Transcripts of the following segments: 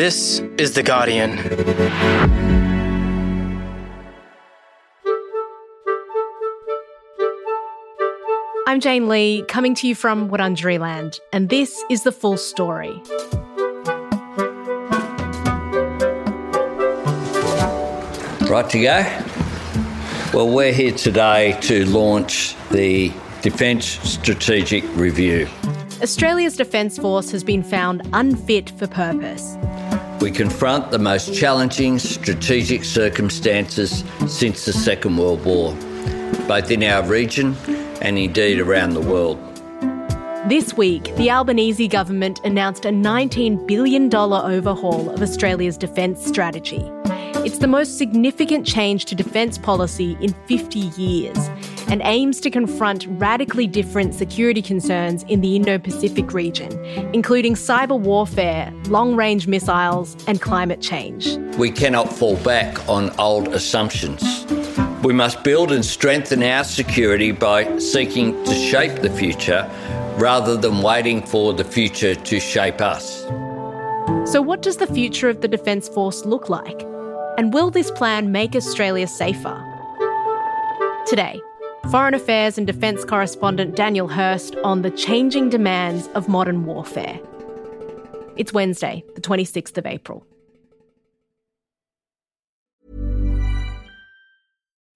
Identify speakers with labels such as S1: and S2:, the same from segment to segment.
S1: This is The Guardian.
S2: I'm Jane Lee, coming to you from Wurundjeri Land, and this is the full story.
S3: Right to go? Well, we're here today to launch the Defence Strategic Review.
S2: Australia's Defence Force has been found unfit for purpose.
S3: We confront the most challenging strategic circumstances since the Second World War, both in our region and indeed around the world.
S2: This week, the Albanese government announced a $19 billion overhaul of Australia's defence strategy. It's the most significant change to defence policy in 50 years and aims to confront radically different security concerns in the Indo Pacific region, including cyber warfare, long range missiles, and climate change.
S3: We cannot fall back on old assumptions. We must build and strengthen our security by seeking to shape the future rather than waiting for the future to shape us.
S2: So, what does the future of the Defence Force look like? And will this plan make Australia safer? Today, Foreign Affairs and Defence correspondent Daniel Hurst on the changing demands of modern warfare. It's Wednesday, the 26th of April.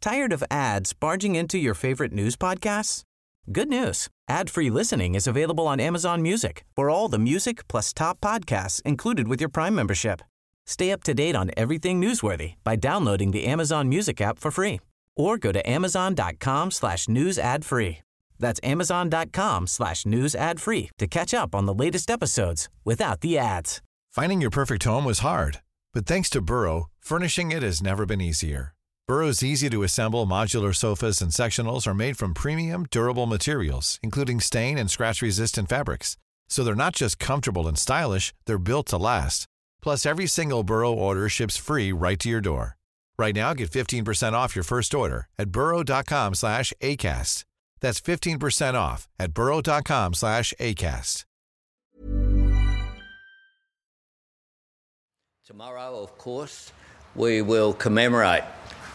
S4: Tired of ads barging into your favorite news podcasts? Good news. Ad-free listening is available on Amazon Music for all the music plus top podcasts included with your Prime membership. Stay up to date on everything newsworthy by downloading the Amazon Music app for free or go to amazon.com slash news ad free. That's amazon.com slash news ad free to catch up on the latest episodes without the ads.
S5: Finding your perfect home was hard, but thanks to Burrow, furnishing it has never been easier. Burrow's easy to assemble modular sofas and sectionals are made from premium, durable materials, including stain and scratch resistant fabrics. So they're not just comfortable and stylish, they're built to last. Plus, every single Burrow order ships free right to your door. Right now, get 15% off your first order at burrow.com slash ACAST. That's 15% off at burrow.com slash ACAST.
S3: Tomorrow, of course, we will commemorate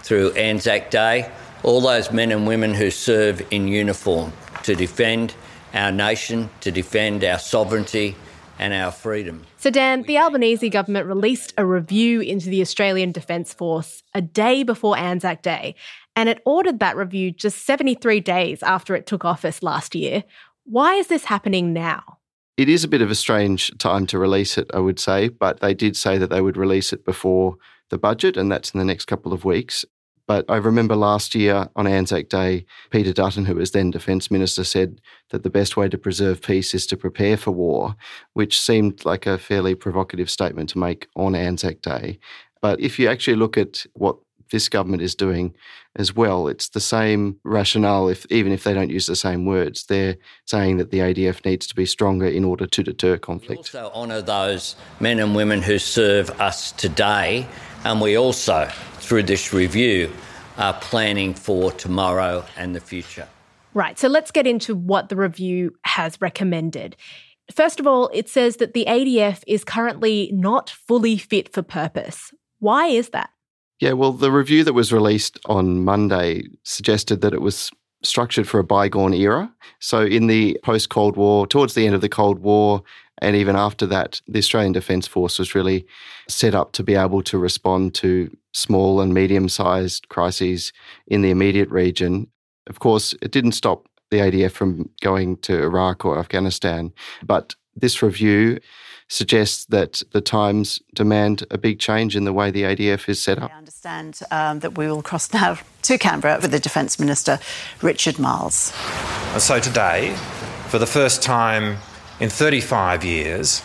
S3: through Anzac Day all those men and women who serve in uniform to defend our nation, to defend our sovereignty and our freedom.
S2: So, Dan, the Albanese government released a review into the Australian Defence Force a day before Anzac Day, and it ordered that review just 73 days after it took office last year. Why is this happening now?
S6: It is a bit of a strange time to release it, I would say, but they did say that they would release it before the budget, and that's in the next couple of weeks. But I remember last year on Anzac Day, Peter Dutton, who was then Defence Minister, said that the best way to preserve peace is to prepare for war, which seemed like a fairly provocative statement to make on Anzac Day. But if you actually look at what this government is doing as well, it's the same rationale, if, even if they don't use the same words. They're saying that the ADF needs to be stronger in order to deter conflict.
S3: We also honour those men and women who serve us today, and we also through this review are planning for tomorrow and the future.
S2: Right. So let's get into what the review has recommended. First of all, it says that the ADF is currently not fully fit for purpose. Why is that?
S6: Yeah, well, the review that was released on Monday suggested that it was structured for a bygone era. So, in the post Cold War, towards the end of the Cold War, and even after that, the Australian Defence Force was really set up to be able to respond to small and medium sized crises in the immediate region. Of course, it didn't stop the ADF from going to Iraq or Afghanistan, but this review suggests that the times demand a big change in the way the ADF is set up.
S7: I understand um, that we will cross now to Canberra with the Defence Minister, Richard Marles.
S8: So today, for the first time in 35 years,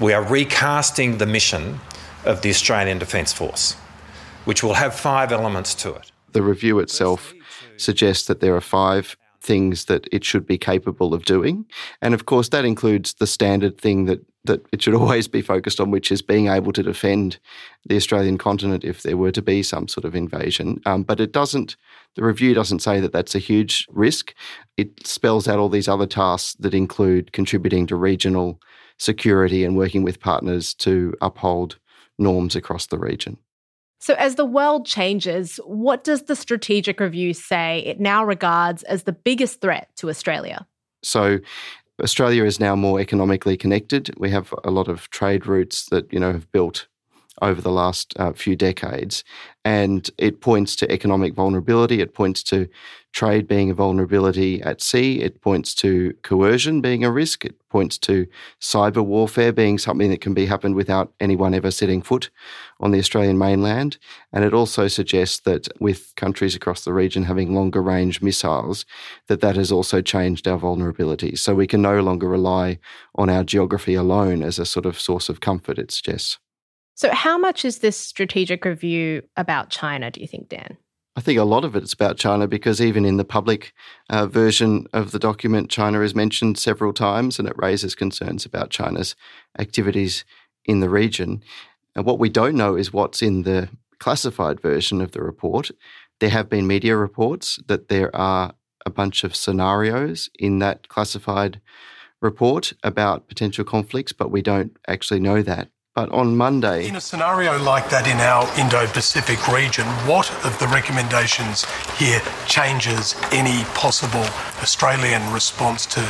S8: we are recasting the mission of the Australian Defence Force, which will have five elements to it.
S6: The review itself suggests that there are five things that it should be capable of doing. And of course, that includes the standard thing that, that it should always be focused on, which is being able to defend the Australian continent if there were to be some sort of invasion. Um, but it doesn't, the review doesn't say that that's a huge risk. It spells out all these other tasks that include contributing to regional security and working with partners to uphold norms across the region.
S2: So, as the world changes, what does the strategic review say it now regards as the biggest threat to Australia?
S6: So, Australia is now more economically connected. We have a lot of trade routes that you know have built over the last uh, few decades. And it points to economic vulnerability. It points to trade being a vulnerability at sea. It points to coercion being a risk. It points to cyber warfare being something that can be happened without anyone ever setting foot on the Australian mainland. And it also suggests that with countries across the region having longer range missiles, that that has also changed our vulnerability. So we can no longer rely on our geography alone as a sort of source of comfort, it suggests.
S2: So, how much is this strategic review about China, do you think, Dan?
S6: I think a lot of it's about China because even in the public uh, version of the document, China is mentioned several times and it raises concerns about China's activities in the region. And what we don't know is what's in the classified version of the report. There have been media reports that there are a bunch of scenarios in that classified report about potential conflicts, but we don't actually know that. But on Monday.
S1: In a scenario like that in our Indo Pacific region, what of the recommendations here changes any possible Australian response to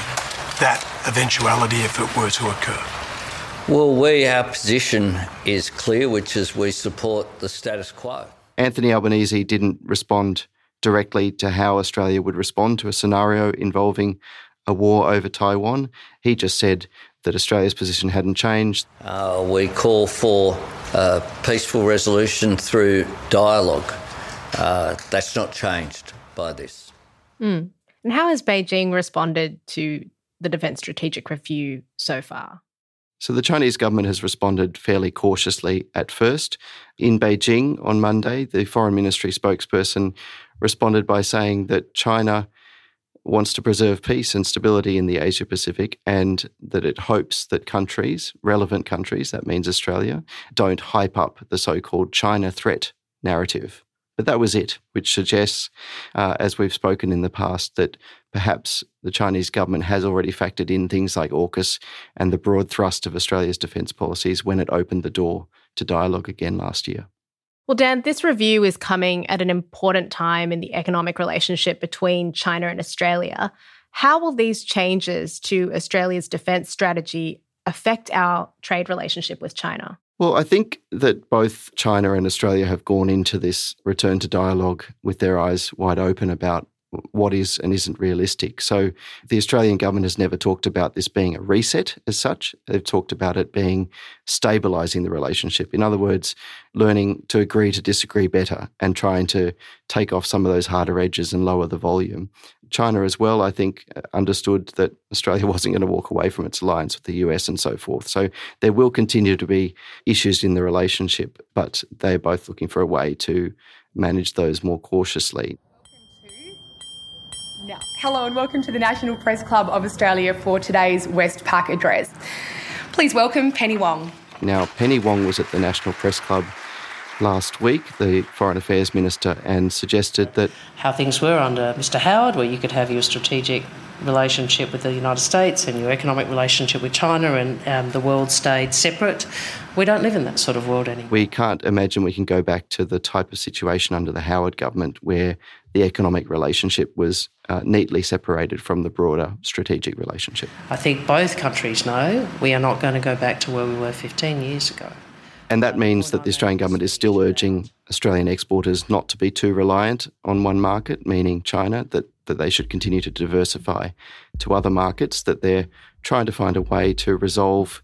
S1: that eventuality if it were to occur?
S3: Well, we, our position is clear, which is we support the status quo.
S6: Anthony Albanese didn't respond directly to how Australia would respond to a scenario involving a war over Taiwan. He just said that Australia's position hadn't changed.
S3: Uh, we call for a peaceful resolution through dialogue. Uh, that's not changed by this.
S2: Mm. And how has Beijing responded to the Defence Strategic Review so far?
S6: So the Chinese government has responded fairly cautiously at first. In Beijing on Monday, the foreign ministry spokesperson responded by saying that China wants to preserve peace and stability in the Asia Pacific and that it hopes that countries, relevant countries, that means Australia, don't hype up the so called China threat narrative. But that was it, which suggests, uh, as we've spoken in the past, that perhaps the Chinese government has already factored in things like AUKUS and the broad thrust of Australia's defence policies when it opened the door to dialogue again last year.
S2: Well, Dan, this review is coming at an important time in the economic relationship between China and Australia. How will these changes to Australia's defence strategy affect our trade relationship with China?
S6: Well, I think that both China and Australia have gone into this return to dialogue with their eyes wide open about what is and isn't realistic. So the Australian government has never talked about this being a reset as such. They've talked about it being stabilizing the relationship. In other words, learning to agree to disagree better and trying to take off some of those harder edges and lower the volume. China as well, I think, uh, understood that Australia wasn't going to walk away from its alliance with the US and so forth. So there will continue to be issues in the relationship, but they're both looking for a way to manage those more cautiously.
S9: Now, hello and welcome to the National Press Club of Australia for today's Westpac address. Please welcome Penny Wong.
S6: Now, Penny Wong was at the National Press Club last week, the Foreign Affairs Minister, and suggested that
S10: how things were under Mr. Howard, where you could have your strategic relationship with the United States and your economic relationship with China, and um, the world stayed separate. We don't live in that sort of world anymore.
S6: We can't imagine we can go back to the type of situation under the Howard government where the economic relationship was uh, neatly separated from the broader strategic relationship.
S10: I think both countries know we are not going to go back to where we were 15 years ago.
S6: And that means that the Australian government is still urging Australian exporters not to be too reliant on one market, meaning China, that, that they should continue to diversify to other markets, that they're trying to find a way to resolve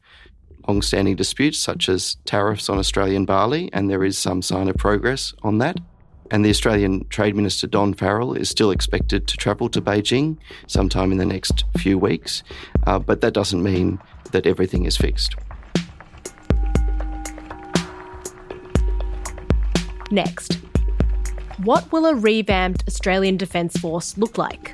S6: long standing disputes such as tariffs on Australian barley, and there is some sign of progress on that. And the Australian Trade Minister Don Farrell is still expected to travel to Beijing sometime in the next few weeks, uh, but that doesn't mean that everything is fixed.
S2: Next, what will a revamped Australian Defence Force look like?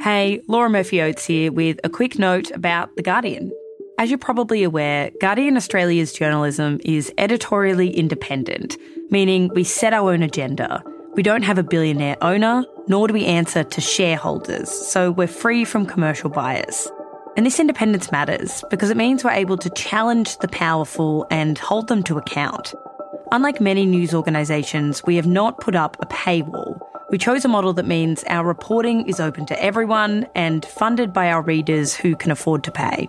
S11: Hey, Laura Murphy Oates here with a quick note about The Guardian. As you're probably aware, Guardian Australia's journalism is editorially independent, meaning we set our own agenda. We don't have a billionaire owner, nor do we answer to shareholders, so we're free from commercial bias. And this independence matters because it means we're able to challenge the powerful and hold them to account. Unlike many news organisations, we have not put up a paywall. We chose a model that means our reporting is open to everyone and funded by our readers who can afford to pay.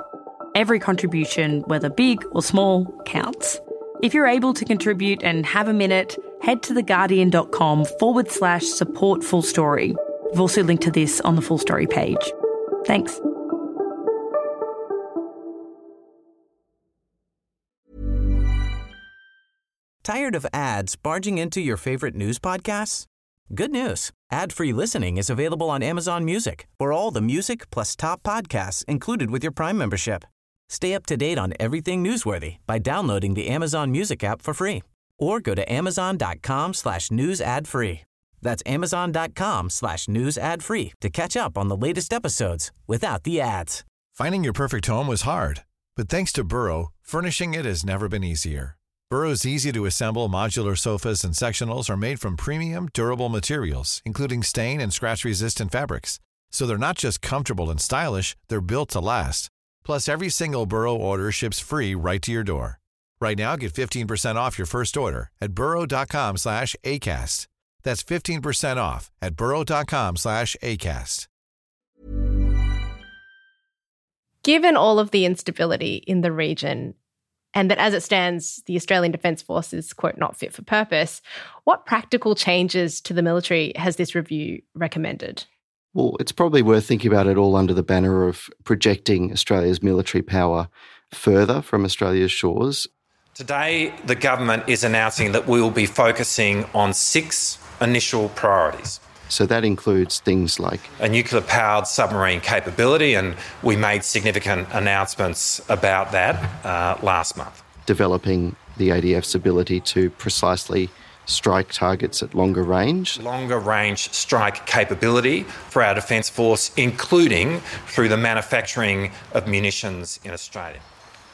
S11: Every contribution, whether big or small, counts. If you're able to contribute and have a minute, head to theguardian.com forward slash support full story. We've also linked to this on the full story page. Thanks.
S4: Tired of ads barging into your favorite news podcasts? Good news. Ad-free listening is available on Amazon Music for all the music plus top podcasts included with your Prime membership. Stay up to date on everything newsworthy by downloading the Amazon Music app for free or go to amazon.com slash news ad free. That's amazon.com slash news ad free to catch up on the latest episodes without the ads.
S5: Finding your perfect home was hard, but thanks to Burrow, furnishing it has never been easier. Burrow's easy to assemble modular sofas and sectionals are made from premium, durable materials, including stain and scratch resistant fabrics. So they're not just comfortable and stylish, they're built to last. Plus, every single Burrow order ships free right to your door. Right now, get 15% off your first order at burrow.com slash ACAST. That's 15% off at burrow.com slash ACAST.
S2: Given all of the instability in the region, and that as it stands, the Australian Defence Force is, quote, not fit for purpose, what practical changes to the military has this review recommended?
S6: Well, it's probably worth thinking about it all under the banner of projecting Australia's military power further from Australia's shores.
S8: Today, the government is announcing that we will be focusing on six initial priorities.
S6: So that includes things like
S8: a nuclear powered submarine capability, and we made significant announcements about that uh, last month.
S6: Developing the ADF's ability to precisely strike targets at longer range.
S8: Longer range strike capability for our Defence Force, including through the manufacturing of munitions in Australia.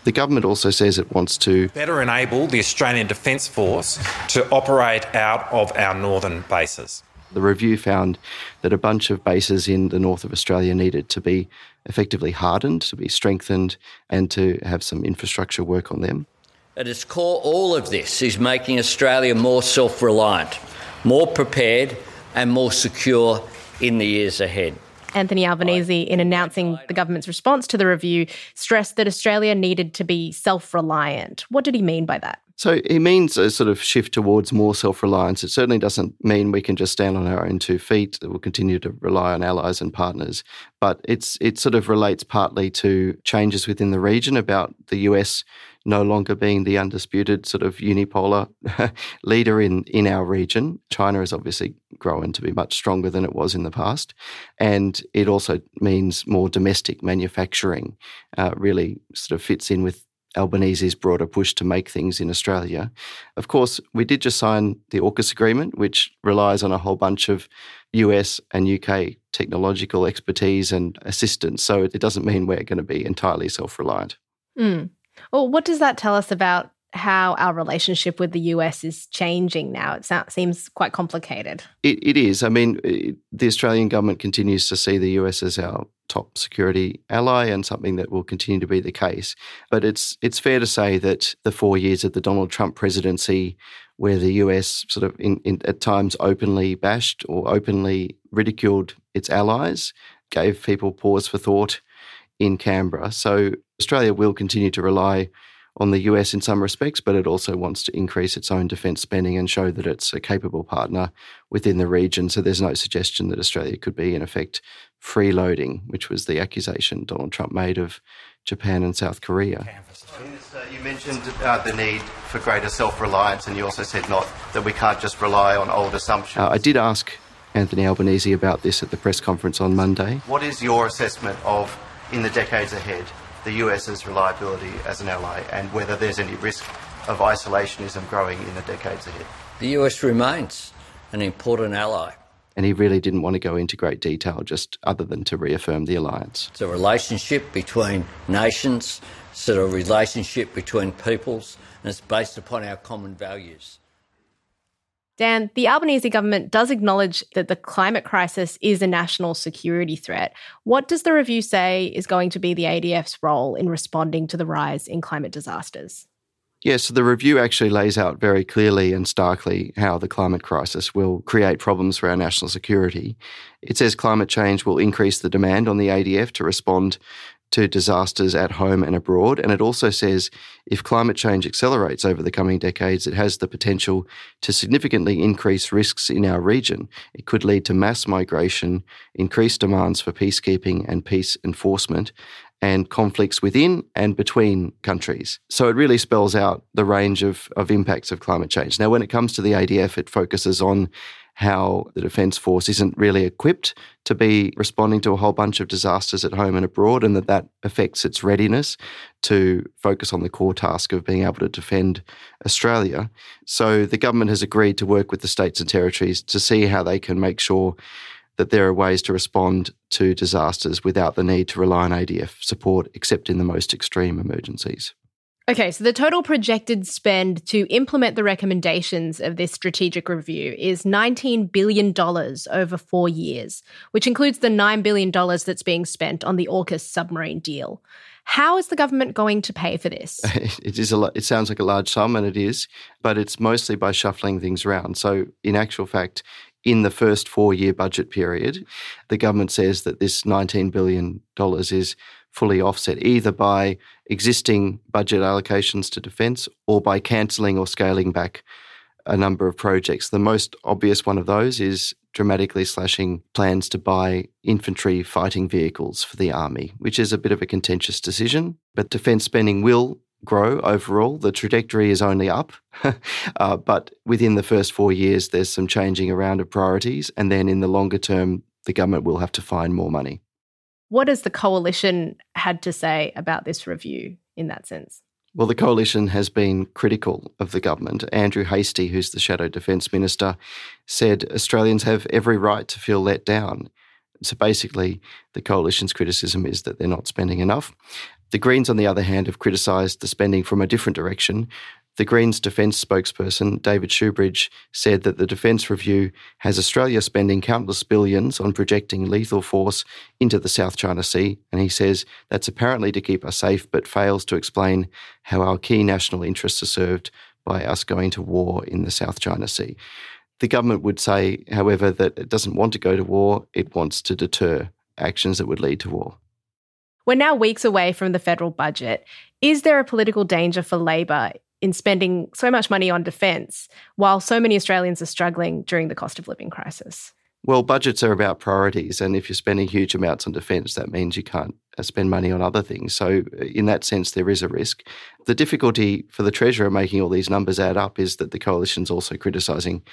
S6: The government also says it wants to
S8: better enable the Australian Defence Force to operate out of our northern bases.
S6: The review found that a bunch of bases in the north of Australia needed to be effectively hardened, to be strengthened, and to have some infrastructure work on them.
S3: At its core, all of this is making Australia more self reliant, more prepared, and more secure in the years ahead.
S2: Anthony Albanese, in announcing the government's response to the review, stressed that Australia needed to be self reliant. What did he mean by that?
S6: So he means a sort of shift towards more self reliance. It certainly doesn't mean we can just stand on our own two feet, that we'll continue to rely on allies and partners. But it's it sort of relates partly to changes within the region about the US no longer being the undisputed sort of unipolar leader in, in our region. China has obviously grown to be much stronger than it was in the past. And it also means more domestic manufacturing, uh, really sort of fits in with Albanese's broader push to make things in Australia. Of course, we did just sign the AUKUS agreement, which relies on a whole bunch of US and UK technological expertise and assistance. So it doesn't mean we're going to be entirely self reliant.
S2: Mm. Well, what does that tell us about how our relationship with the US is changing now? It sounds, seems quite complicated.
S6: It, it is. I mean, it, the Australian government continues to see the US as our top security ally and something that will continue to be the case. But it's it's fair to say that the four years of the Donald Trump presidency, where the US sort of in, in, at times openly bashed or openly ridiculed its allies, gave people pause for thought in Canberra. So Australia will continue to rely on the US in some respects, but it also wants to increase its own defence spending and show that it's a capable partner within the region. So there's no suggestion that Australia could be, in effect, freeloading, which was the accusation Donald Trump made of Japan and South Korea.
S12: Minister, you mentioned uh, the need for greater self reliance, and you also said not that we can't just rely on old assumptions.
S6: Uh, I did ask Anthony Albanese about this at the press conference on Monday.
S12: What is your assessment of, in the decades ahead, the US's reliability as an ally and whether there's any risk of isolationism growing in the decades ahead.
S3: The US remains an important ally
S6: And he really didn't want to go into great detail, just other than to reaffirm the alliance.
S3: It's a relationship between nations, it's a relationship between peoples, and it's based upon our common values.
S2: Dan, the Albanese government does acknowledge that the climate crisis is a national security threat. What does the review say is going to be the ADF's role in responding to the rise in climate disasters?
S6: Yes, so the review actually lays out very clearly and starkly how the climate crisis will create problems for our national security. It says climate change will increase the demand on the ADF to respond to disasters at home and abroad. And it also says if climate change accelerates over the coming decades, it has the potential to significantly increase risks in our region. It could lead to mass migration, increased demands for peacekeeping and peace enforcement, and conflicts within and between countries. So it really spells out the range of, of impacts of climate change. Now, when it comes to the ADF, it focuses on how the Defence Force isn't really equipped to be responding to a whole bunch of disasters at home and abroad, and that that affects its readiness to focus on the core task of being able to defend Australia. So the government has agreed to work with the states and territories to see how they can make sure that there are ways to respond to disasters without the need to rely on ADF support, except in the most extreme emergencies.
S2: Okay, so the total projected spend to implement the recommendations of this strategic review is $19 billion over four years, which includes the $9 billion that's being spent on the AUKUS submarine deal. How is the government going to pay for this?
S6: it is a lot, it sounds like a large sum, and it is, but it's mostly by shuffling things around. So, in actual fact, in the first four year budget period, the government says that this $19 billion is fully offset either by existing budget allocations to defence or by cancelling or scaling back a number of projects. The most obvious one of those is dramatically slashing plans to buy infantry fighting vehicles for the army, which is a bit of a contentious decision. But defence spending will grow overall. The trajectory is only up. uh, but within the first four years, there's some changing around of priorities. And then in the longer term, the government will have to find more money.
S2: What has the coalition had to say about this review in that sense?
S6: Well, the coalition has been critical of the government. Andrew Hastie, who's the Shadow Defence Minister, said Australians have every right to feel let down. So basically, the coalition's criticism is that they're not spending enough. The Greens, on the other hand, have criticised the spending from a different direction, the Greens Defence spokesperson, David Shoebridge, said that the Defence Review has Australia spending countless billions on projecting lethal force into the South China Sea, and he says that's apparently to keep us safe, but fails to explain how our key national interests are served by us going to war in the South China Sea. The government would say, however, that it doesn't want to go to war, it wants to deter actions that would lead to war.
S2: We're now weeks away from the federal budget. Is there a political danger for Labor in spending so much money on defence while so many Australians are struggling during the cost of living crisis?
S6: Well, budgets are about priorities. And if you're spending huge amounts on defence, that means you can't uh, spend money on other things. So, uh, in that sense, there is a risk. The difficulty for the Treasurer making all these numbers add up is that the coalition's also criticising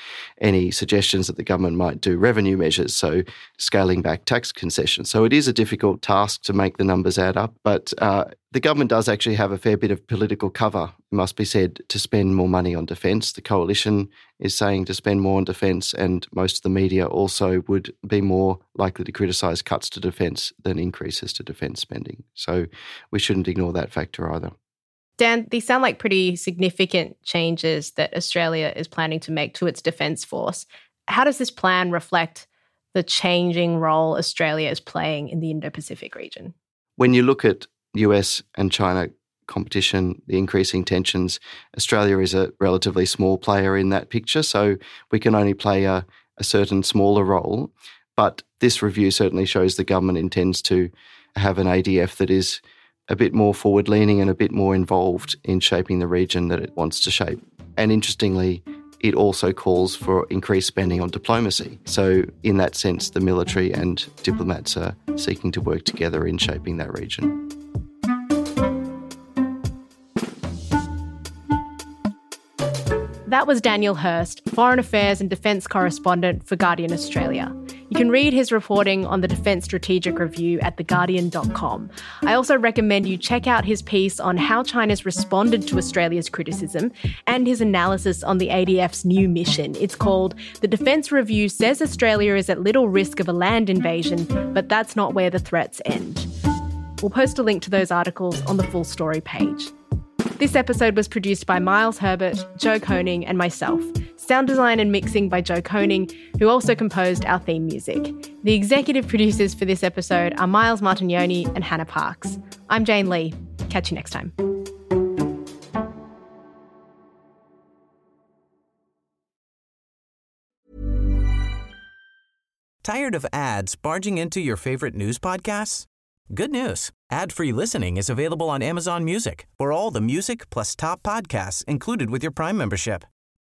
S6: any suggestions that the government might do revenue measures, so scaling back tax concessions. So, it is a difficult task to make the numbers add up. But uh, the government does actually have a fair bit of political cover, it must be said, to spend more money on defence. The coalition is saying to spend more on defence, and most of the media also would be more likely to criticise cuts to defence than increases to defence spending. So we shouldn't ignore that factor either.
S2: Dan, these sound like pretty significant changes that Australia is planning to make to its defence force. How does this plan reflect the changing role Australia is playing in the Indo Pacific region?
S6: When you look at US and China competition, the increasing tensions, Australia is a relatively small player in that picture. So we can only play a, a certain smaller role. But this review certainly shows the government intends to have an ADF that is a bit more forward leaning and a bit more involved in shaping the region that it wants to shape. And interestingly, it also calls for increased spending on diplomacy. So, in that sense, the military and diplomats are seeking to work together in shaping that region.
S2: That was Daniel Hurst, Foreign Affairs and Defence Correspondent for Guardian Australia. You can read his reporting on the Defence Strategic Review at theguardian.com. I also recommend you check out his piece on how China's responded to Australia's criticism and his analysis on the ADF's new mission. It's called The Defence Review Says Australia is at Little Risk of a Land Invasion, but that's not where the threats end. We'll post a link to those articles on the full story page. This episode was produced by Miles Herbert, Joe Koning, and myself. Sound design and mixing by Joe Koning, who also composed our theme music. The executive producers for this episode are Miles Martignoni and Hannah Parks. I'm Jane Lee. Catch you next time.
S4: Tired of ads barging into your favorite news podcasts? Good news. Ad-free listening is available on Amazon Music for all the music plus top podcasts included with your Prime membership.